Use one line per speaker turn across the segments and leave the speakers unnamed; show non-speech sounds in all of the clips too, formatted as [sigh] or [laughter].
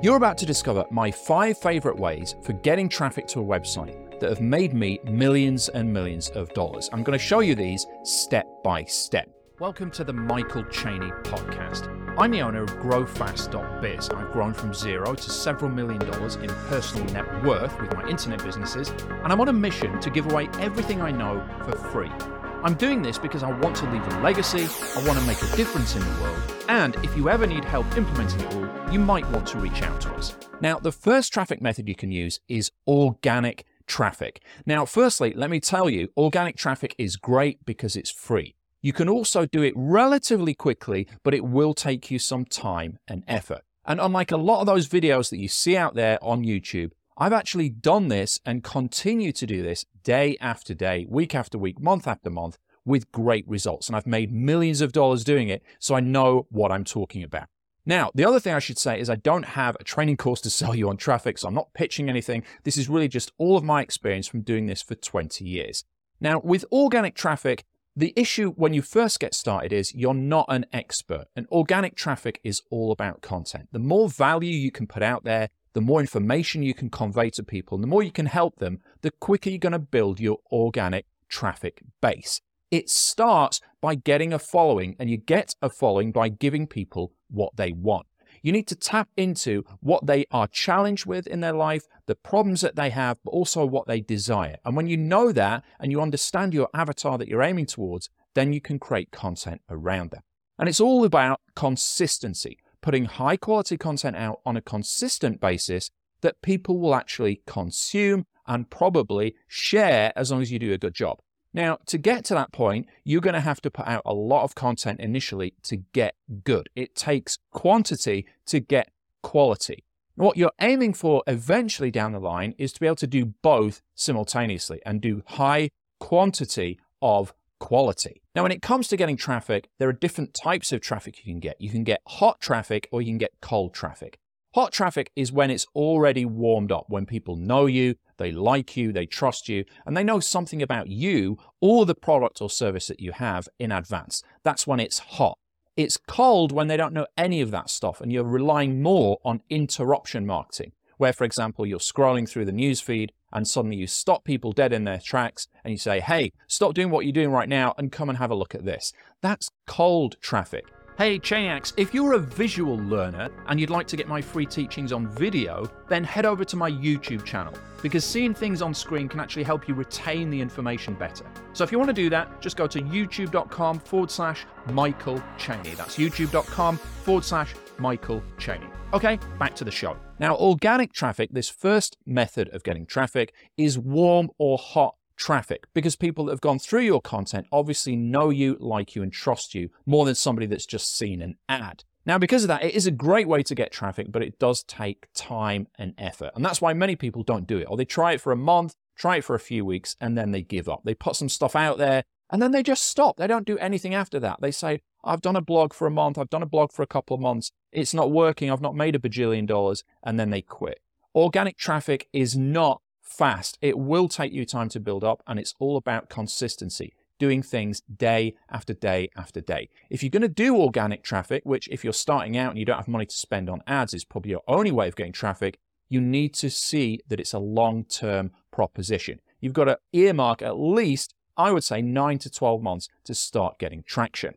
You're about to discover my five favorite ways for getting traffic to a website that have made me millions and millions of dollars. I'm going to show you these step by step. Welcome to the Michael Cheney podcast. I'm the owner of GrowFast.biz. I've grown from zero to several million dollars in personal net worth with my internet businesses, and I'm on a mission to give away everything I know for free. I'm doing this because I want to leave a legacy, I want to make a difference in the world, and if you ever need help implementing it all, you might want to reach out to us. Now, the first traffic method you can use is organic traffic. Now, firstly, let me tell you, organic traffic is great because it's free. You can also do it relatively quickly, but it will take you some time and effort. And unlike a lot of those videos that you see out there on YouTube, I've actually done this and continue to do this day after day, week after week, month after month with great results. And I've made millions of dollars doing it, so I know what I'm talking about. Now, the other thing I should say is I don't have a training course to [laughs] sell you on traffic, so I'm not pitching anything. This is really just all of my experience from doing this for 20 years. Now, with organic traffic, the issue when you first get started is you're not an expert, and organic traffic is all about content. The more value you can put out there, the more information you can convey to people, and the more you can help them, the quicker you're going to build your organic traffic base. It starts by getting a following, and you get a following by giving people what they want. You need to tap into what they are challenged with in their life, the problems that they have, but also what they desire. And when you know that and you understand your avatar that you're aiming towards, then you can create content around that. And it's all about consistency putting high quality content out on a consistent basis that people will actually consume and probably share as long as you do a good job. Now, to get to that point, you're going to have to put out a lot of content initially to get good. It takes quantity to get quality. What you're aiming for eventually down the line is to be able to do both simultaneously and do high quantity of quality. Now, when it comes to getting traffic, there are different types of traffic you can get. You can get hot traffic or you can get cold traffic. Hot traffic is when it's already warmed up, when people know you, they like you, they trust you, and they know something about you or the product or service that you have in advance. That's when it's hot. It's cold when they don't know any of that stuff and you're relying more on interruption marketing, where, for example, you're scrolling through the newsfeed and suddenly you stop people dead in their tracks and you say, hey, stop doing what you're doing right now and come and have a look at this. That's cold traffic. Hey Chainiacs, if you're a visual learner and you'd like to get my free teachings on video, then head over to my YouTube channel because seeing things on screen can actually help you retain the information better. So if you want to do that, just go to youtube.com forward slash Michael Cheney. That's youtube.com forward slash Michael Cheney. Okay, back to the show. Now, organic traffic, this first method of getting traffic, is warm or hot traffic because people that have gone through your content obviously know you, like you, and trust you more than somebody that's just seen an ad. Now, because of that, it is a great way to get traffic, but it does take time and effort. And that's why many people don't do it, or they try it for a month, try it for a few weeks, and then they give up. They put some stuff out there, and then they just stop. They don't do anything after that. They say, I've done a blog for a month, I've done a blog for a couple of months, it's not working, I've not made a bajillion dollars, and then they quit. Organic traffic is not fast. It will take you time to build up, and it's all about consistency, doing things day after day after day. If you're going to do organic traffic, which if you're starting out and you don't have money to spend on ads is probably your only way of getting traffic, you need to see that it's a long term proposition. You've got to earmark at least, I would say, nine to 12 months to start getting traction.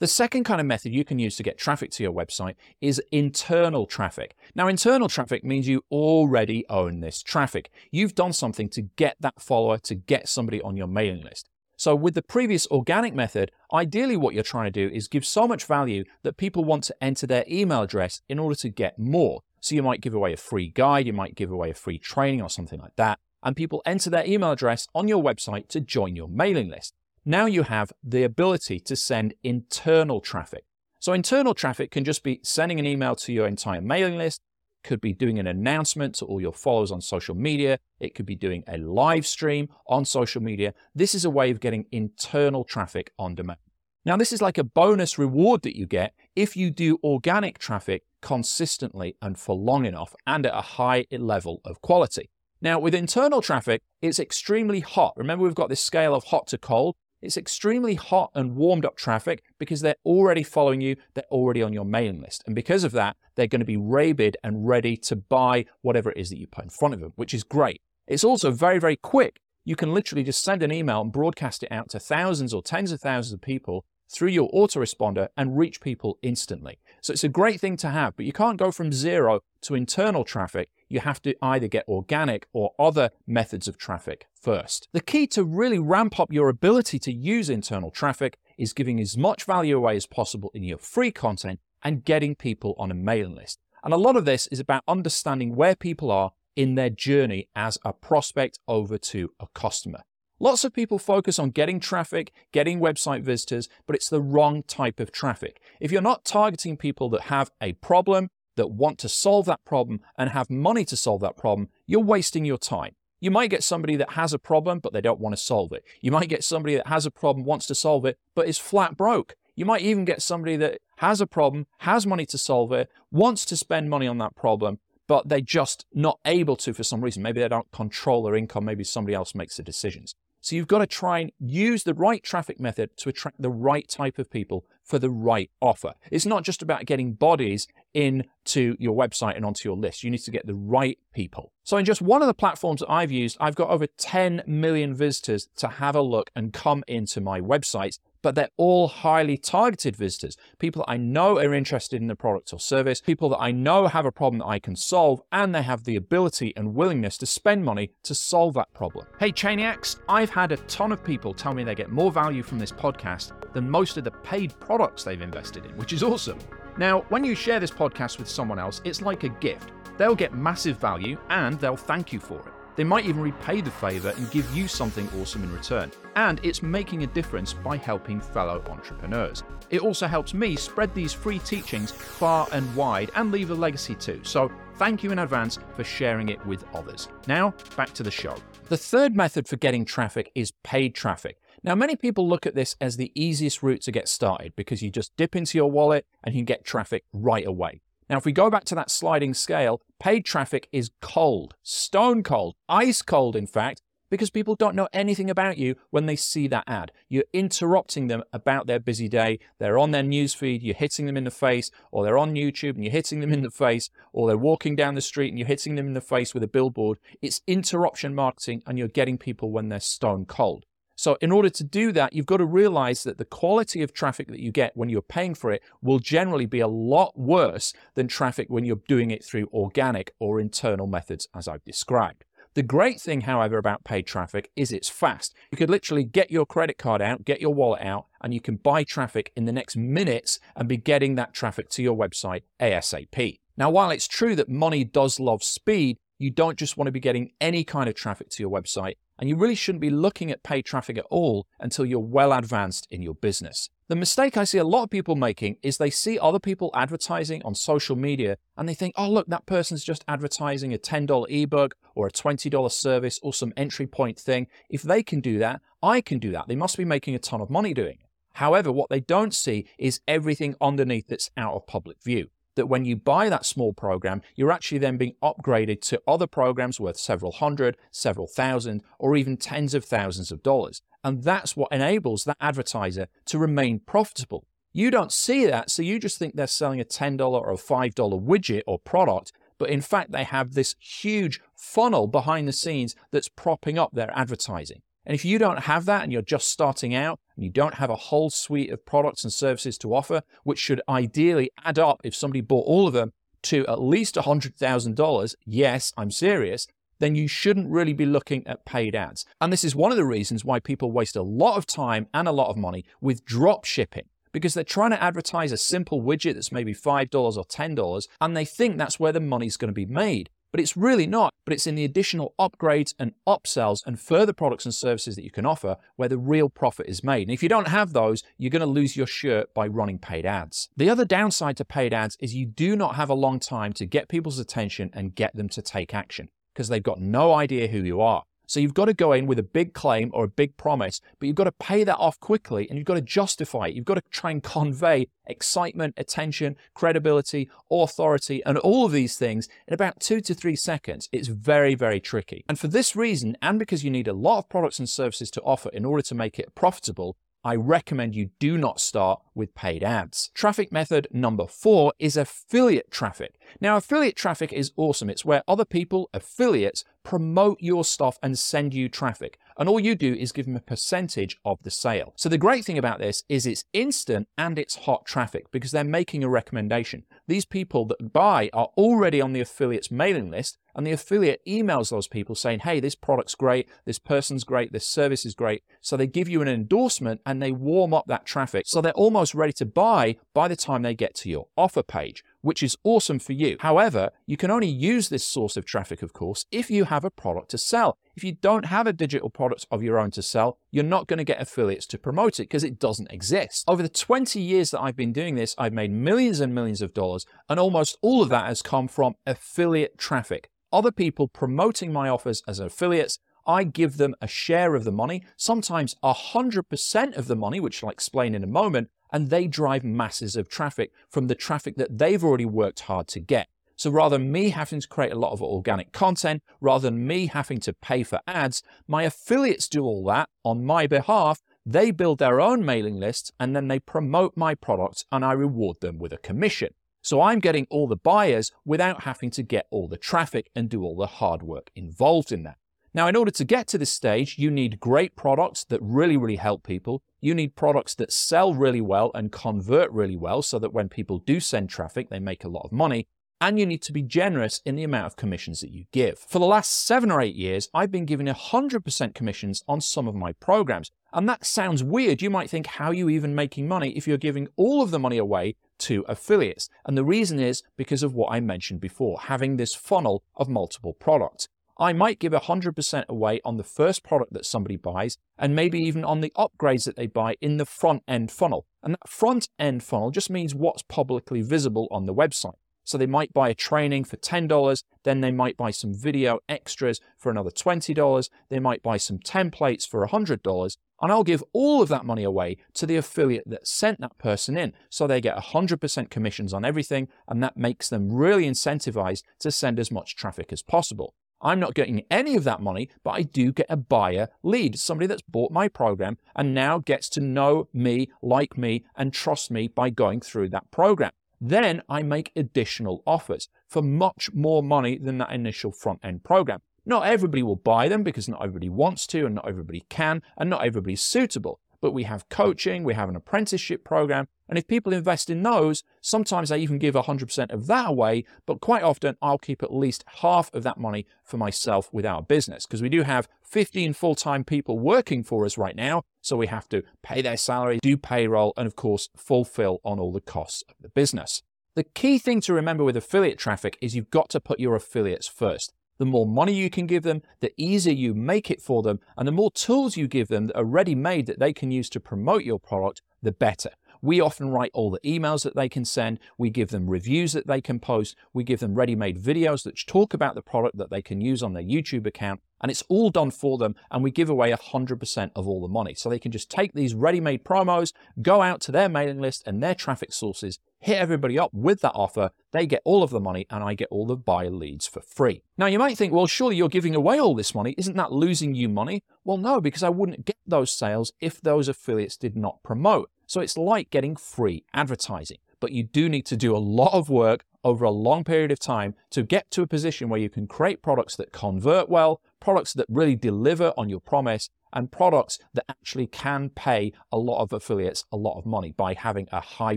The second kind of method you can use to get traffic to your website is internal traffic. Now, internal traffic means you already own this traffic. You've done something to get that follower, to get somebody on your mailing list. So, with the previous organic method, ideally what you're trying to do is give so much value that people want to enter their email address in order to get more. So, you might give away a free guide, you might give away a free training or something like that, and people enter their email address on your website to join your mailing list. Now you have the ability to send internal traffic. So internal traffic can just be sending an email to your entire mailing list, could be doing an announcement to all your followers on social media, it could be doing a live stream on social media. This is a way of getting internal traffic on demand. Now, this is like a bonus reward that you get if you do organic traffic consistently and for long enough and at a high level of quality. Now, with internal traffic, it's extremely hot. Remember, we've got this scale of hot to cold. It's extremely hot and warmed up traffic because they're already following you, they're already on your mailing list. And because of that, they're going to be rabid and ready to buy whatever it is that you put in front of them, which is great. It's also very, very quick. You can literally just send an email and broadcast it out to thousands or tens of thousands of people through your autoresponder and reach people instantly. So it's a great thing to have, but you can't go from zero to internal traffic. You have to either get organic or other methods of traffic first. The key to really ramp up your ability to use internal traffic is giving as much value away as possible in your free content and getting people on a mailing list. And a lot of this is about understanding where people are in their journey as a prospect over to a customer. Lots of people focus on getting traffic, getting website visitors, but it's the wrong type of traffic. If you're not targeting people that have a problem, that want to solve that problem, and have money to solve that problem, you're wasting your time. You might get somebody that has a problem, but they don't want to solve it. You might get somebody that has a problem, wants to solve it, but is flat broke. You might even get somebody that has a problem, has money to solve it, wants to spend money on that problem, but they're just not able to for some reason. Maybe they don't control their income. Maybe somebody else makes the decisions. So you've got to try and use the right traffic method to attract the right type of people for the right offer. It's not just about getting bodies into your website and onto your list. You need to get the right people. So in just one of the platforms that I've used, I've got over 10 million visitors to have a look and come into my website but they're all highly targeted visitors. People I know are interested in the product or service, people that I know have a problem that I can solve, and they have the ability and willingness to spend money to solve that problem. Hey, Chainiacs, I've had a ton of people tell me they get more value from this podcast than most of the paid products they've invested in, which is awesome. Now, when you share this podcast with someone else, it's like a gift. They'll get massive value and they'll thank you for it. They might even repay the favour and give you something awesome in return. And it's making a difference by helping fellow entrepreneurs. It also helps me spread these free teachings far and wide and leave a legacy too. So thank you in advance for sharing it with others. Now, back to the show. The third method for getting traffic is paid traffic. Now, many people look at this as the easiest route to get started because you just dip into your wallet and you can get traffic right away. Now, if we go back to that sliding scale, paid traffic is cold, stone cold, ice cold, in fact, because people don't know anything about you when they see that ad. You're interrupting them about their busy day. They're on their newsfeed, you're hitting them in the face, or they're on YouTube and you're hitting them in the face, or they're walking down the street and you're hitting them in the face with a billboard. It's interruption marketing and you're getting people when they're stone cold. So, in order to do that, you've got to realize that the quality of traffic that you get when you're paying for it will generally be a lot worse than traffic when you're doing it through organic or internal methods, as I've described. The great thing, however, about paid traffic is it's fast. You could literally get your credit card out, get your wallet out, and you can buy traffic in the next minutes and be getting that traffic to your website ASAP. Now, while it's true that money does love speed, you don't just want to be getting any kind of traffic to your website, and you really shouldn't be looking at paid traffic at all until you're well advanced in your business. The mistake I see a lot of people making is they see other people advertising on social media and they think, oh, look, that person's just advertising a $10 ebook or a $20 service or some entry point thing. If they can do that, I can do that. They must be making a ton of money doing it. However, what they don't see is everything underneath that's out of public view that when you buy that small program, you're actually then being upgraded to other programs worth several hundred, several thousand, or even tens of thousands of dollars. And that's what enables that advertiser to remain profitable. You don't see that, so you just think they're selling a $10 or a $5 widget or product, but in fact, they have this huge funnel behind the scenes that's propping up their advertising. And if you don't have that and you're just starting out and you don't have a whole suite of products and services to offer, which should ideally add up if somebody bought all of them to at least $100,000, yes, I'm serious, then you shouldn't really be looking at paid ads. And this is one of the reasons why people waste a lot of time and a lot of money with drop shipping because they're trying to advertise a simple widget that's maybe $5 or $10 and they think that's where the money's going to be made. But it's really not, but it's in the additional upgrades and upsells and further products and services that you can offer where the real profit is made. And if you don't have those, you're going to lose your shirt by running paid ads. The other downside to paid ads is you do not have a long time to get people's attention and get them to take action because they've got no idea who you are. So you've got to go in with a big claim or a big promise, but you've got to pay that off quickly and you've got to justify it. You've got to try and convey excitement, attention, credibility, authority, and all of these things in about two to three seconds. It's very, very tricky. And for this reason, and because you need a lot of products and services to offer in order to make it profitable, I recommend you do not start with paid ads. Traffic method number four is affiliate traffic. Now, affiliate traffic is awesome. It's where other people, affiliates, promote your stuff and send you traffic. And all you do is give them a percentage of the sale. So the great thing about this is it's instant and it's hot traffic because they're making a recommendation. These people that buy are already on the affiliate's mailing list and the affiliate emails those people saying, hey, this product's great, this person's great, this service is great. So they give you an endorsement and they warm up that traffic. So they're almost ready to buy by the time they get to your offer page which is awesome for you. However, you can only use this source of traffic, of course, if you have a product to sell. If you don't have a digital product of your own to sell, you're not going to get affiliates to promote it because it doesn't exist. Over the 20 years that I've been doing this, I've made millions and millions of dollars, and almost all of that has come from affiliate traffic. Other people promoting my offers as affiliates I give them a share of the money, sometimes 100% of the money, which I'll explain in a moment, and they drive masses of traffic from the traffic that they've already worked hard to get. So rather than me having to create a lot of organic content, rather than me having to pay for ads, my affiliates do all that on my behalf. They build their own mailing lists and then they promote my products and I reward them with a commission. So I'm getting all the buyers without having to get all the traffic and do all the hard work involved in that. Now, in order to get to this stage, you need great products that really, really help people. You need products that sell really well and convert really well so that when people do send traffic, they make a lot of money. And you need to be generous in the amount of commissions that you give. For the last seven or eight years, I've been giving 100% commissions on some of my programs. And that sounds weird. You might think, how are you even making money if you're giving all of the money away to affiliates? And the reason is because of what I mentioned before, having this funnel of multiple products. I might give 100% away on the first product that somebody buys, and maybe mm-hmm. even on the upgrades that they buy in the front end funnel. And that front end funnel just means what's publicly visible on the website. So they might buy a training for $10, then they might buy some video extras for another $20, they might buy some templates for $100, and I'll give all of that money away to the affiliate that sent that person in. So they get 100% commissions on everything, and that makes them really incentivized to send as much traffic as possible. I'm not getting any of that money, but I do get a buyer lead, somebody that's bought my program and now gets to know me, like me, and trust me by going through that program. Then I make additional offers for much more money than that initial front end program. Not everybody will buy them because not everybody wants to and not everybody can and not everybody's suitable but we have coaching, we have an apprenticeship program. And if people invest in those, sometimes I even give 100% of that away, but quite often I'll keep at least half of that money for myself with our business because we do have 15 full time people working for us right now. So we have to pay their salary, do payroll, and of course, fulfill on all the costs of the business. The key thing to remember with affiliate traffic is you've got to put your affiliates first the more money you can give them, the easier you make it for them, and the more tools you give them that are ready made that they can use to promote your product, the better. We often write all the emails that they can send. We give them reviews that they can post. We give them ready made videos that talk about the product that they can use on their YouTube account. And it's all done for them. And we give away 100% of all the money. So they can just take these ready made promos, go out to their mailing list and their traffic sources, hit everybody up with that offer. They get all of the money and I get all the buyer leads for free. Now you might think, well, surely you're giving away all this money. Isn't that losing you money? Well, no, because I wouldn't get those sales if those affiliates did not promote. So it's like getting free advertising. But you do need to do a lot of work over a long period of time to get to a position where you can create products that convert well, products that really deliver on your promise, and products that actually can pay a lot of affiliates a lot of money by having a high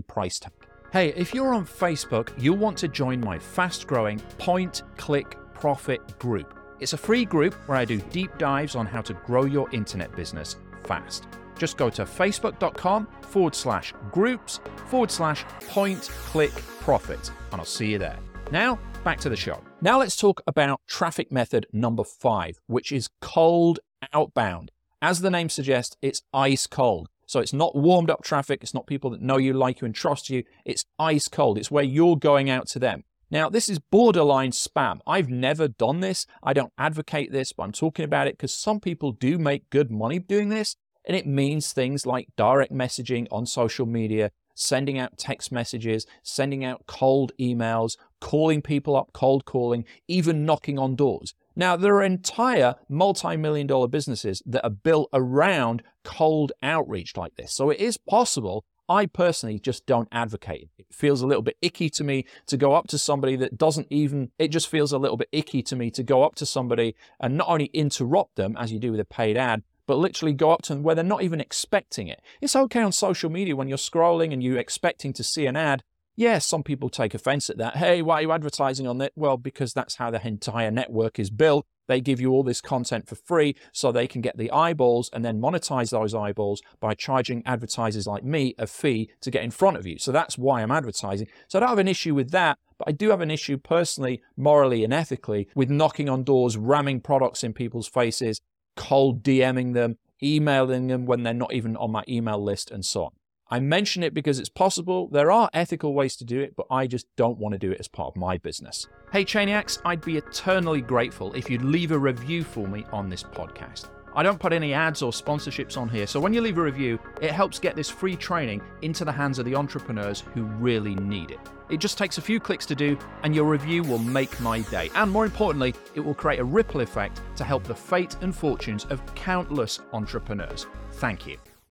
price tag. Hey, if you're on Facebook, you'll want to join my fast growing Point Click Profit group. It's a free group where I do deep dives on how to grow your internet business fast just go to facebook.com forward slash groups forward slash point click profit, and I'll see you there. Now, back to the show. Now, let's talk about traffic method number five, which is cold outbound. As the name suggests, it's ice cold. So it's not warmed up traffic, it's not people that know you, like you, and trust you. It's ice cold. It's where you're going out to them. Now, this is borderline spam. I've never done this. I don't advocate this, but I'm talking about it because some people do make good money doing this. And it means things like direct messaging on social media, sending out text messages, sending out cold emails, calling people up, cold calling, even knocking on doors. Now, there are entire multi million dollar businesses that are built around cold outreach like this. So it is possible I personally just don't advocate. It It feels a little bit icky to me to go up to somebody that doesn't even, it just feels a little bit icky to me to go up to somebody and not only interrupt them as you do with a paid ad, but literally go up to them where they're not even expecting it. It's okay on social media when you're scrolling and you're expecting to see an ad. Yes, yeah, some people take offense at that. Hey, why are you advertising on it? Well, because that's how the entire network is built. They give you all this content for free so they can get the eyeballs and then monetize those eyeballs by charging advertisers like me a fee to get in front of you. So that's why I'm advertising. So I don't have an issue with that, but I do have an issue personally, morally, and ethically with knocking on doors, ramming products in people's faces, cold DMing them, emailing them when they're not even on my email list, and so on. I mention it because it's possible. There are ethical ways to do it, but I just don't want to do it as part of my business. Hey, Chainiacs, I'd be eternally grateful if you'd leave a review for me on this podcast. I don't put any ads or sponsorships on here, so when you leave a review, it helps get this free training into the hands of the entrepreneurs who really need it. It just takes a few clicks to do, and your review will make my day. And more importantly, it will create a ripple effect to help the fate and fortunes of countless entrepreneurs. Thank you.